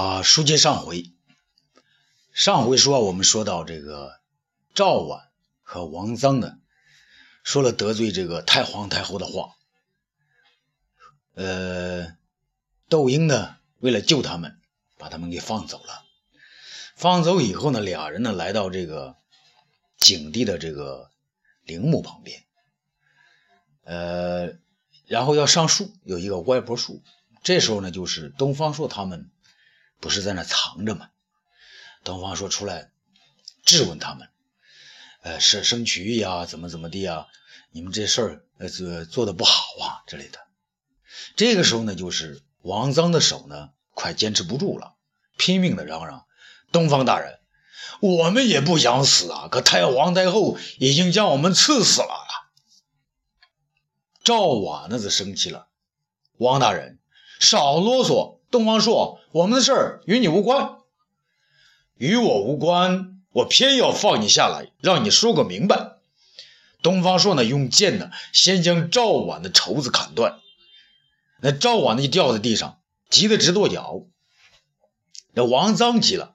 啊，书接上回，上回说我们说到这个赵婉和王臧呢，说了得罪这个太皇太后的话。呃，窦婴呢，为了救他们，把他们给放走了。放走以后呢，俩人呢来到这个景帝的这个陵墓旁边，呃，然后要上树，有一个歪脖树。这时候呢，就是东方朔他们。不是在那藏着吗？东方朔出来质问他们：“呃，是生曲呀，怎么怎么地啊？你们这事儿呃做做的不好啊之类的。”这个时候呢，就是王臧的手呢快坚持不住了，拼命的嚷嚷：“东方大人，我们也不想死啊，可太皇太后已经将我们赐死了。”赵瓦那是生气了：“王大人，少啰嗦。”东方朔，我们的事儿与你无关，与我无关，我偏要放你下来，让你说个明白。东方朔呢，用剑呢，先将赵婉的绸子砍断，那赵婉呢就掉在地上，急得直跺脚。那王臧急了，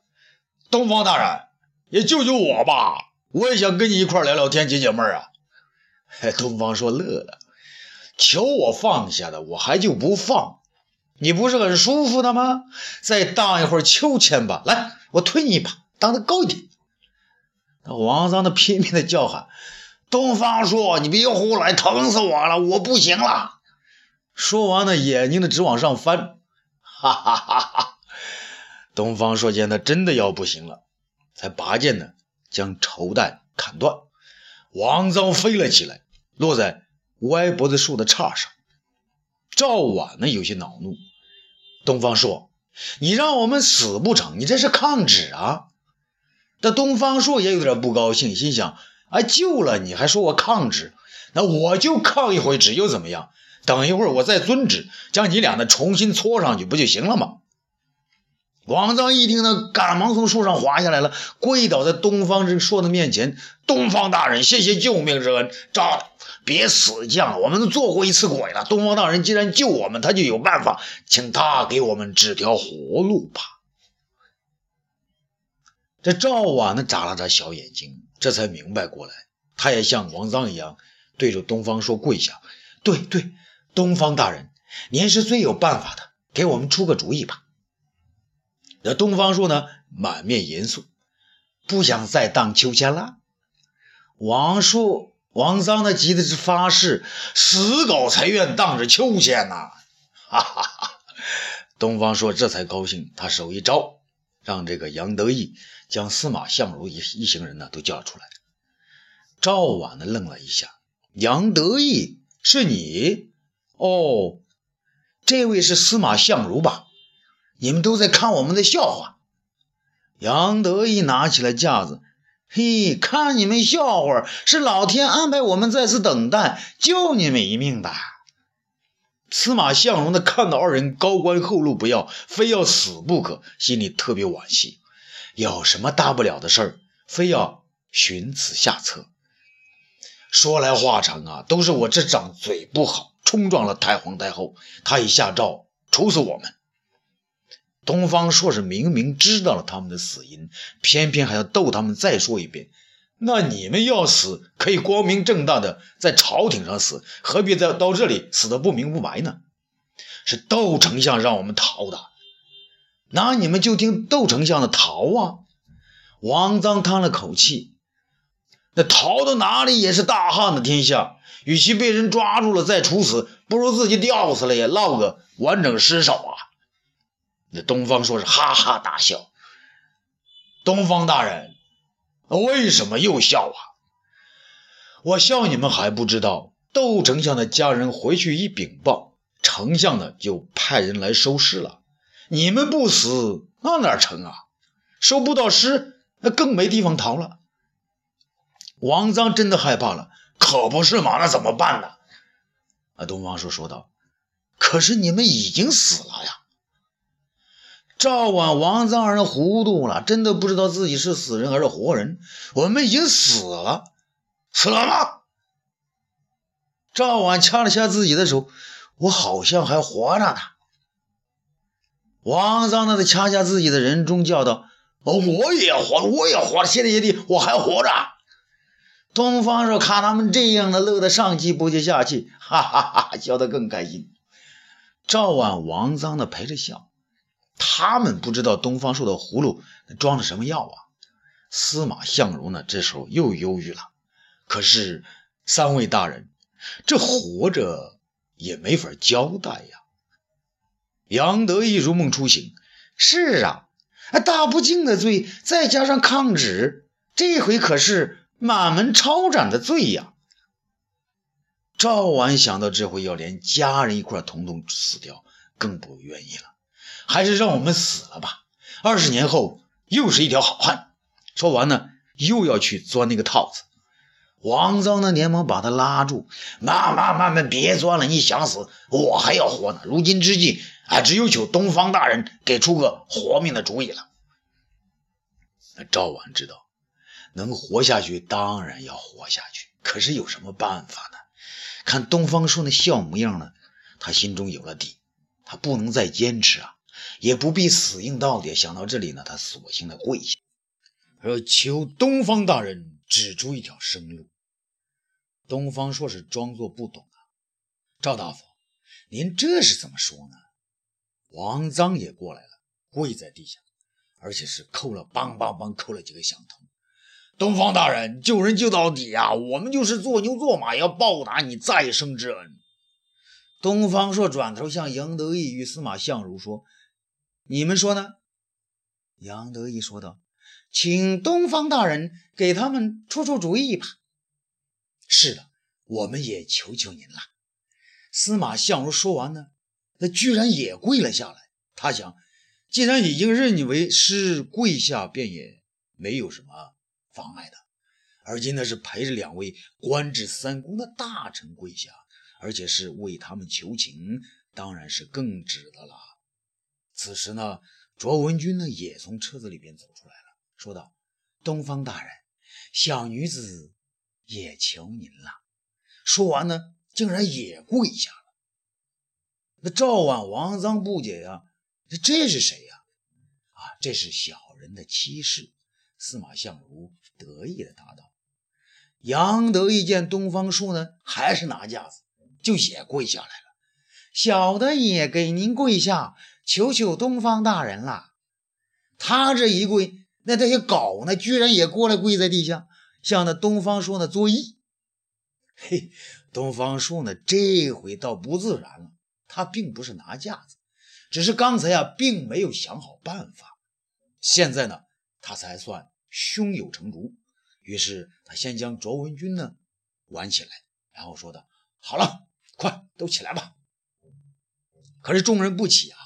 东方大人，也救救我吧，我也想跟你一块聊聊天，解解闷啊。东方朔乐了，求我放下的，我还就不放。你不是很舒服的吗？再荡一会儿秋千吧。来，我推你一把，荡得高一点。那王臧的拼命的叫喊：“东方朔，你别胡来，疼死我了，我不行了。”说完呢，眼睛呢直往上翻。哈哈哈哈！东方朔见他真的要不行了，才拔剑呢，将绸带砍断。王臧飞了起来，落在歪脖子树的杈上。赵婉呢有些恼怒，东方朔，你让我们死不成？你这是抗旨啊！那东方朔也有点不高兴，心想：哎，救了你还说我抗旨？那我就抗一回旨又怎么样？等一会儿我再遵旨，将你俩呢重新搓上去不就行了吗？王臧一听呢，赶忙从树上滑下来了，跪倒在东方朔的面前：“东方大人，谢谢救命之恩，赵。”别死犟了，我们都做过一次鬼了。东方大人既然救我们，他就有办法，请他给我们指条活路吧。这赵婉呢，眨了眨小眼睛，这才明白过来，他也像王臧一样，对着东方说跪下：“对对，东方大人，您是最有办法的，给我们出个主意吧。”那东方朔呢，满面严肃，不想再荡秋千了。王朔。王臧呢，急的是发誓，死狗才愿荡着秋千呐！哈哈哈！东方朔这才高兴，他手一招，让这个杨得意将司马相如一一行人呢都叫出来。赵婉呢愣了一下：“杨得意是你？哦，这位是司马相如吧？你们都在看我们的笑话。”杨得意拿起了架子。嘿，看你们笑话，是老天安排我们在此等待，救你们一命的。司马相如呢，看到二人高官厚禄不要，非要死不可，心里特别惋惜。有什么大不了的事儿，非要寻此下策。说来话长啊，都是我这张嘴不好，冲撞了太皇太后，她一下诏处死我们。东方朔是明明知道了他们的死因，偏偏还要逗他们再说一遍。那你们要死，可以光明正大的在朝廷上死，何必在到这里死的不明不白呢？是窦丞相让我们逃的，那你们就听窦丞相的逃啊！王臧叹了口气，那逃到哪里也是大汉的天下，与其被人抓住了再处死，不如自己吊死了也落个完整尸首啊！那东方说是哈哈大笑。东方大人，为什么又笑啊？我笑你们还不知道，窦丞相的家人回去一禀报，丞相呢就派人来收尸了。你们不死，那哪成啊？收不到尸，那更没地方逃了。王臧真的害怕了，可不是嘛？那怎么办呢？啊，东方朔说道：“可是你们已经死了呀。”赵婉、王臧二人糊涂了，真的不知道自己是死人还是活人。我们已经死了，死了吗？赵婉掐了掐自己的手，我好像还活着呢。王臧呢，掐掐自己的人中，叫道：“哦，我也活，我也活，谢天谢地，我还活着。”东方朔看他们这样的，乐得上气不接下气，哈哈哈，笑得更开心。赵婉、王臧呢陪着笑，他们不知道东方朔的葫芦装了什么药啊。司马相如呢，这时候又忧郁了。可是三位大人，这活着也没法交代呀。杨得意如梦初醒，是啊，大不敬的罪，再加上抗旨，这回可是。满门抄斩的罪呀！赵婉想到这回要连家人一块统统死掉，更不愿意了。还是让我们死了吧！二十年后又是一条好汉。说完呢，又要去钻那个套子。王臧呢，连忙把他拉住：“慢慢慢慢，别钻了！你想死，我还要活呢。如今之计，啊，只有求东方大人给出个活命的主意了。”那赵婉知道。能活下去，当然要活下去。可是有什么办法呢？看东方朔那笑模样呢，他心中有了底。他不能再坚持啊，也不必死硬到底。想到这里呢，他索性的跪下，说：“求东方大人指出一条生路。”东方朔是装作不懂啊。赵大夫，您这是怎么说呢？王臧也过来了，跪在地下，而且是扣了梆梆梆扣了几个响头。东方大人救人救到底呀！我们就是做牛做马，要报答你再生之恩。东方朔转头向杨得意与司马相如说：“你们说呢？”杨得意说道：“请东方大人给他们出出主意吧。”是的，我们也求求您了。司马相如说完呢，那居然也跪了下来。他想，既然已经认你为师，跪下便也没有什么。妨碍的，而今呢是陪着两位官至三公的大臣跪下，而且是为他们求情，当然是更值得了。此时呢，卓文君呢也从车子里边走出来了，说道：“东方大人，小女子也求您了。”说完呢，竟然也跪下了。那赵婉、王臧不解呀，这这是谁呀？啊，这是小人的妻室。司马相如得意的答道：“杨得意见东方朔呢，还是拿架子，就也跪下来了。小的也给您跪下，求求东方大人了。他这一跪，那这些狗呢，居然也过来跪在地下，向那东方朔呢作揖。嘿，东方朔呢，这回倒不自然了。他并不是拿架子，只是刚才呀，并没有想好办法。现在呢，他才算。”胸有成竹，于是他先将卓文君呢挽起来，然后说道：“好了，快都起来吧。”可是众人不起啊！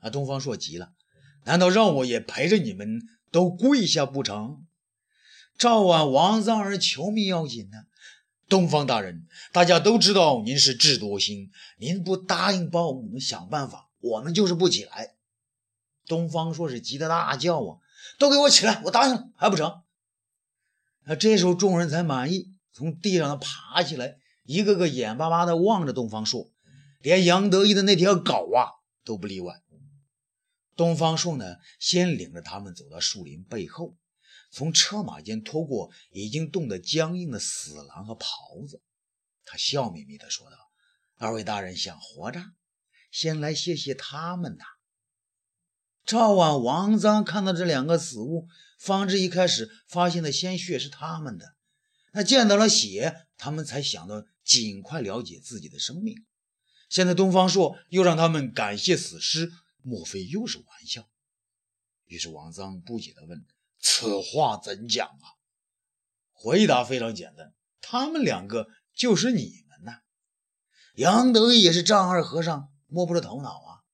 啊，东方朔急了：“难道让我也陪着你们都跪下不成？”赵婉、王臧儿求命要紧呢。东方大人，大家都知道您是智多星，您不答应帮我们想办法，我们就是不起来。东方朔是急得大叫啊！都给我起来！我答应了还不成？那这时候众人才满意，从地上爬起来，一个个眼巴巴地望着东方朔，连杨得意的那条狗啊都不例外。东方朔呢，先领着他们走到树林背后，从车马间拖过已经冻得僵硬的死狼和狍子，他笑眯眯地说道：“二位大人想活着，先来谢谢他们呐。”赵婉、王臧看到这两个死物，方知一开始发现的鲜血是他们的，那见到了血，他们才想到尽快了解自己的生命。现在东方朔又让他们感谢死尸，莫非又是玩笑？于是王臧不解地问：“此话怎讲啊？”回答非常简单：“他们两个就是你们呐。”杨德也是丈二和尚摸不着头脑啊。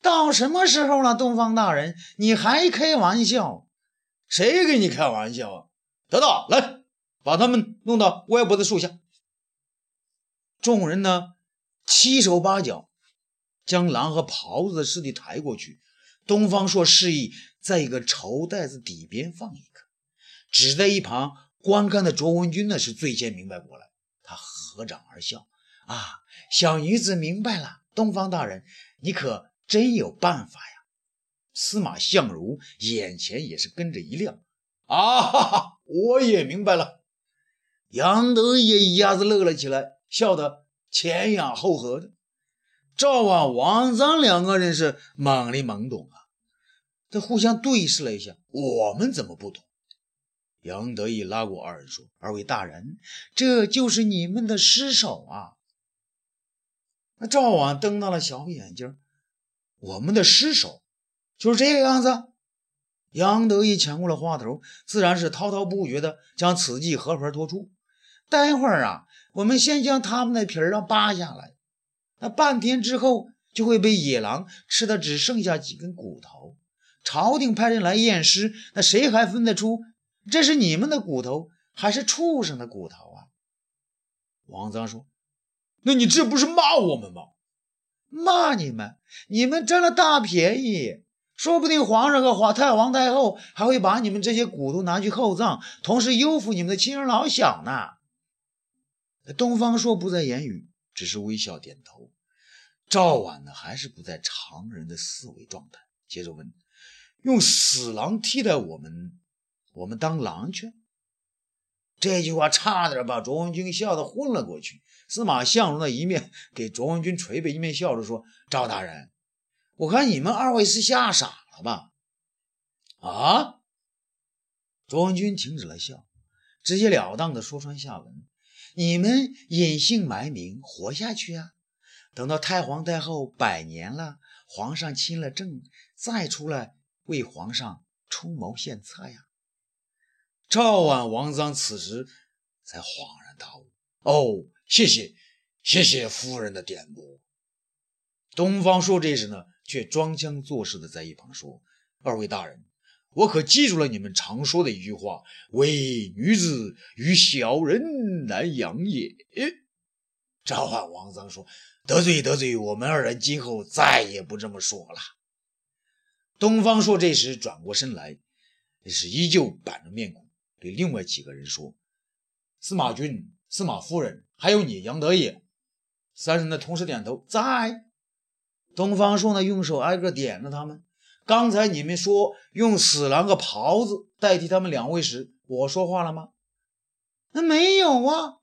到什么时候了，东方大人，你还开玩笑？谁给你开玩笑啊？得到，来，把他们弄到歪脖子树下。众人呢，七手八脚将狼和狍子的尸体抬过去。东方朔示意在一个绸袋子底边放一个，只在一旁观看的卓文君呢，是最先明白过来，他合掌而笑：“啊，小女子明白了，东方大人，你可。”真有办法呀！司马相如眼前也是跟着一亮，啊哈哈，我也明白了。杨德也一下子乐了起来，笑得前仰后合的。赵王、王臧两个人是懵里懵懂啊，他互相对视了一下，我们怎么不懂？杨得意拉过二人说：“二位大人，这就是你们的尸首啊。”那赵婉瞪大了小眼睛：“我们的尸首就是这个样子？”杨得意抢过了话头，自然是滔滔不绝的将此计和盘托出。待会儿啊，我们先将他们的皮儿扒下来，那半天之后就会被野狼吃的只剩下几根骨头。朝廷派人来验尸，那谁还分得出？这是你们的骨头还是畜生的骨头啊？王臧说：“那你这不是骂我们吗？骂你们，你们占了大便宜，说不定皇上和皇太皇太后还会把你们这些骨头拿去厚葬，同时优抚你们的亲儿老小呢。”东方朔不再言语，只是微笑点头。赵婉呢，还是不在常人的思维状态，接着问：“用死狼替代我们？”我们当狼去？这句话差点把卓文君笑得昏了过去。司马相如的一面给卓文君捶背，一面笑着说：“赵大人，我看你们二位是吓傻了吧？”啊！卓文君停止了笑，直截了当的说穿下文：“你们隐姓埋名活下去啊！等到太皇太后百年了，皇上亲了政，再出来为皇上出谋献策呀！”赵婉、王臧此时才恍然大悟。哦，谢谢，谢谢夫人的点拨。东方朔这时呢，却装腔作势的在一旁说：“二位大人，我可记住了你们常说的一句话：‘唯女子与小人难养也。’”召唤、王臧说：“得罪得罪，我们二人今后再也不这么说了。”东方朔这时转过身来，是依旧板着面孔。对另外几个人说：“司马君、司马夫人，还有你杨德也。”三人呢同时点头，在。东方朔呢用手挨个点着他们。刚才你们说用死狼和袍子代替他们两位时，我说话了吗？那没有啊。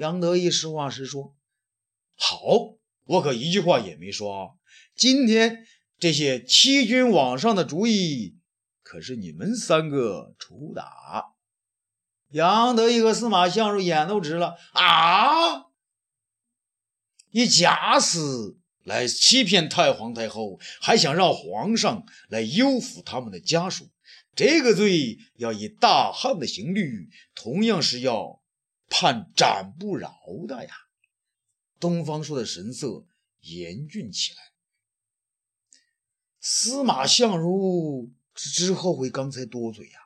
杨德义实话实说。好，我可一句话也没说。今天这些欺君罔上的主意，可是你们三个出打。杨得意和司马相如眼都直了啊！以假死来欺骗太皇太后，还想让皇上来优抚他们的家属，这个罪要以大汉的刑律，同样是要判斩不饶的呀！东方朔的神色严峻起来。司马相如之后悔刚才多嘴呀。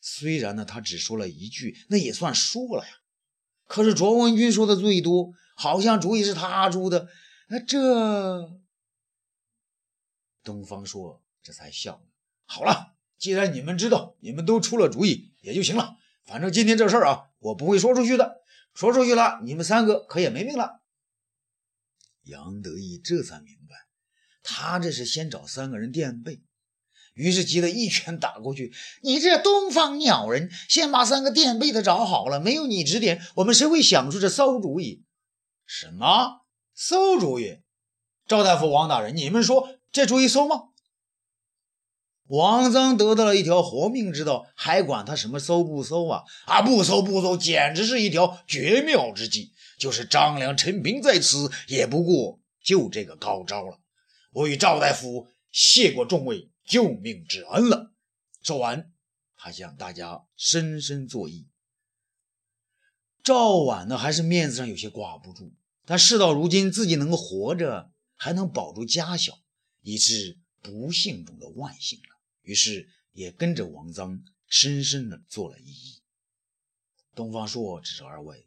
虽然呢，他只说了一句，那也算说了呀。可是卓文君说的最多，好像主意是他出的。那这东方朔这才笑了。好了，既然你们知道，你们都出了主意也就行了。反正今天这事儿啊，我不会说出去的。说出去了，你们三个可也没命了。杨得意这才明白，他这是先找三个人垫背。于是急得一拳打过去：“你这东方鸟人，先把三个垫背的找好了，没有你指点，我们谁会想出这馊主意？”“什么馊主意？”赵大夫、王大人，你们说这主意馊吗？王臧得到了一条活命之道，还管他什么搜不搜啊？啊，不搜不搜，简直是一条绝妙之计。就是张良、陈平在此，也不过就这个高招了。我与赵大夫谢过众位。救命之恩了。说完，他向大家深深作揖。赵婉呢，还是面子上有些挂不住。但事到如今，自己能够活着，还能保住家小，已是不幸中的万幸了。于是也跟着王臧深深的做了一揖。东方朔指着二位：“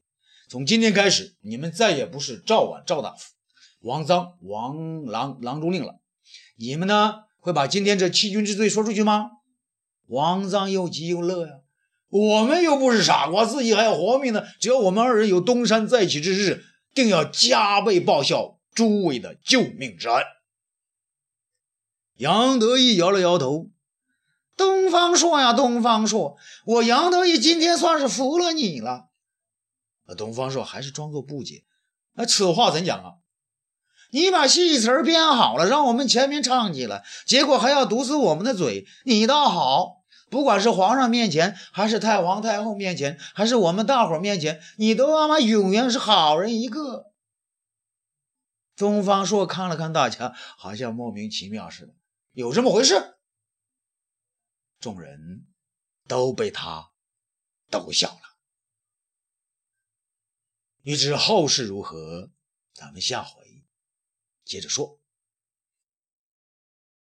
从今天开始，你们再也不是赵婉赵大夫，王臧王郎郎中令了。你们呢？”会把今天这欺君之罪说出去吗？王臧又急又乐呀，我们又不是傻瓜，自己还要活命呢。只要我们二人有东山再起之日，定要加倍报效诸位的救命之恩。杨得意摇了摇头。东方朔呀，东方朔，我杨得意今天算是服了你了。东方朔还是装作不解。那此话怎讲啊？你把戏词编好了，让我们前面唱起来，结果还要堵死我们的嘴。你倒好，不管是皇上面前，还是太皇太后面前，还是我们大伙面前，你都他妈永远是好人一个。东方朔看了看大家，好像莫名其妙似的。有这么回事？众人都被他逗笑了。欲知后事如何，咱们下回接着说。